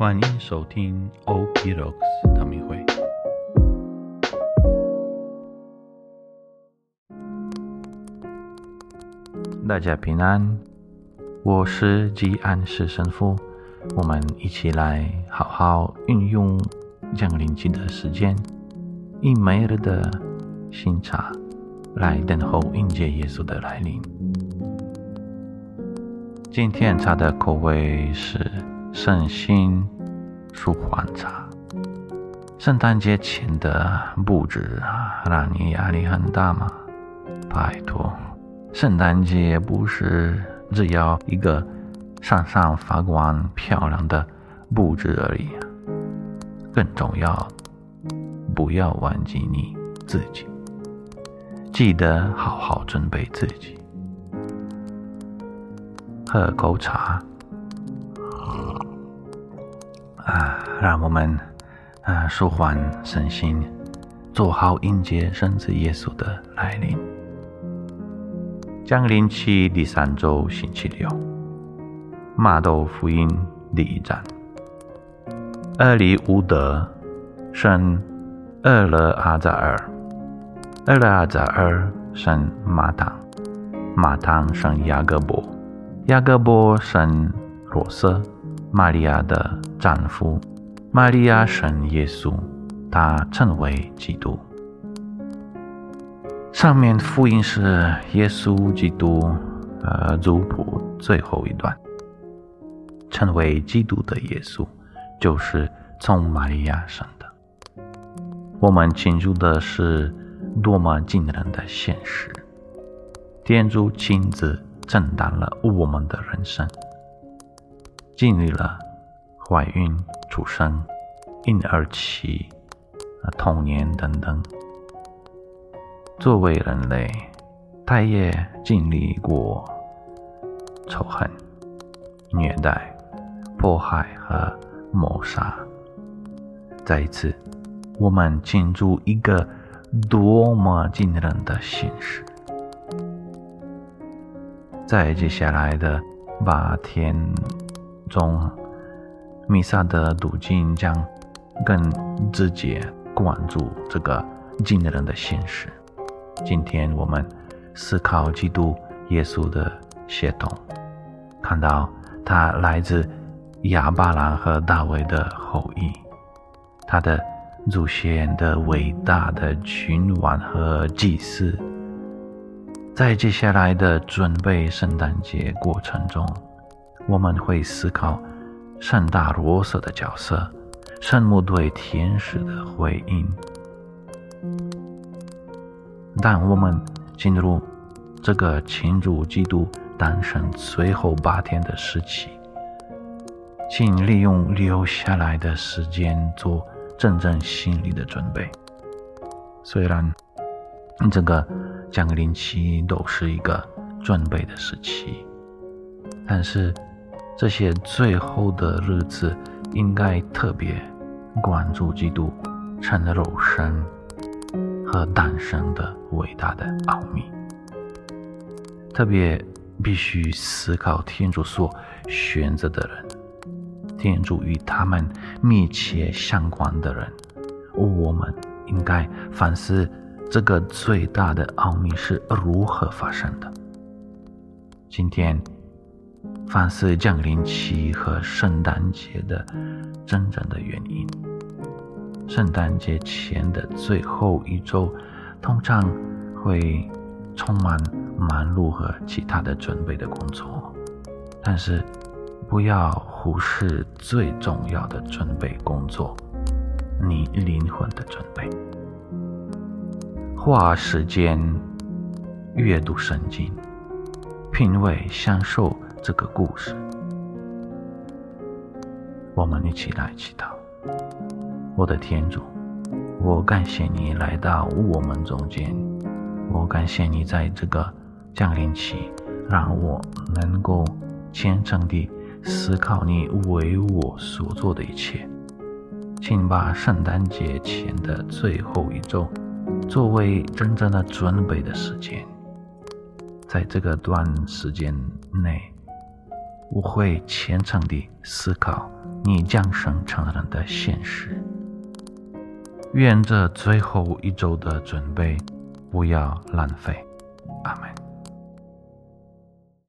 欢迎收听 OP Rocks 唐明会。大家平安，我是吉安士神父。我们一起来好好运用降临期的时间，以每日的新茶来等候迎接耶稣的来临。今天茶的口味是圣心舒缓茶。圣诞节前的布置啊，让你压力很大吗？拜托，圣诞节不是只要一个闪闪发光、漂亮的布置而已！更重要，不要忘记你自己，记得好好准备自己。喝口茶，啊，让我们啊舒缓身心，做好迎接圣子耶稣的来临。降临期第三周星期六，马窦福音第一章。厄里乌德生厄勒阿扎尔，厄勒阿扎尔生马堂，马堂生雅各伯。雅各伯生罗瑟，玛利亚的丈夫。玛利亚生耶稣，他称为基督。上面福音是耶稣基督，呃，族谱最后一段，称为基督的耶稣，就是从玛利亚生的。我们庆祝的是多么惊人的现实！天主亲自。承担了我们的人生，经历了怀孕、出生、婴儿期、童年等等。作为人类，他也经历过仇恨、虐待、迫害和谋杀。再一次，我们庆祝一个多么惊人的现实！在接下来的八天中，弥撒的读经将更直接关注这个惊人的现实。今天我们思考基督耶稣的血统，看到他来自亚巴兰和大卫的后裔，他的祖先的伟大的君王和祭司。在接下来的准备圣诞节过程中，我们会思考圣大罗瑟的角色，圣母对天使的回应。当我们进入这个庆祝基督诞生最后八天的时期，请利用留下来的时间做真正心理的准备。虽然这个。降临期都是一个准备的时期，但是这些最后的日子应该特别关注基督成了肉身和诞生的伟大的奥秘，特别必须思考天主所选择的人，天主与他们密切相关的人，我们应该反思。这个最大的奥秘是如何发生的？今天，反思降临期和圣诞节的真正的原因。圣诞节前的最后一周，通常会充满忙碌和其他的准备的工作，但是不要忽视最重要的准备工作——你灵魂的准备。花时间阅读圣经，品味享受这个故事。我们一起来祈祷，我的天主，我感谢你来到我们中间，我感谢你在这个降临期，让我能够虔诚地思考你为我所做的一切。请把圣诞节前的最后一周。作为真正的准备的时间，在这个段时间内，我会虔诚地思考你降生成人的现实。愿这最后一周的准备不要浪费。阿门。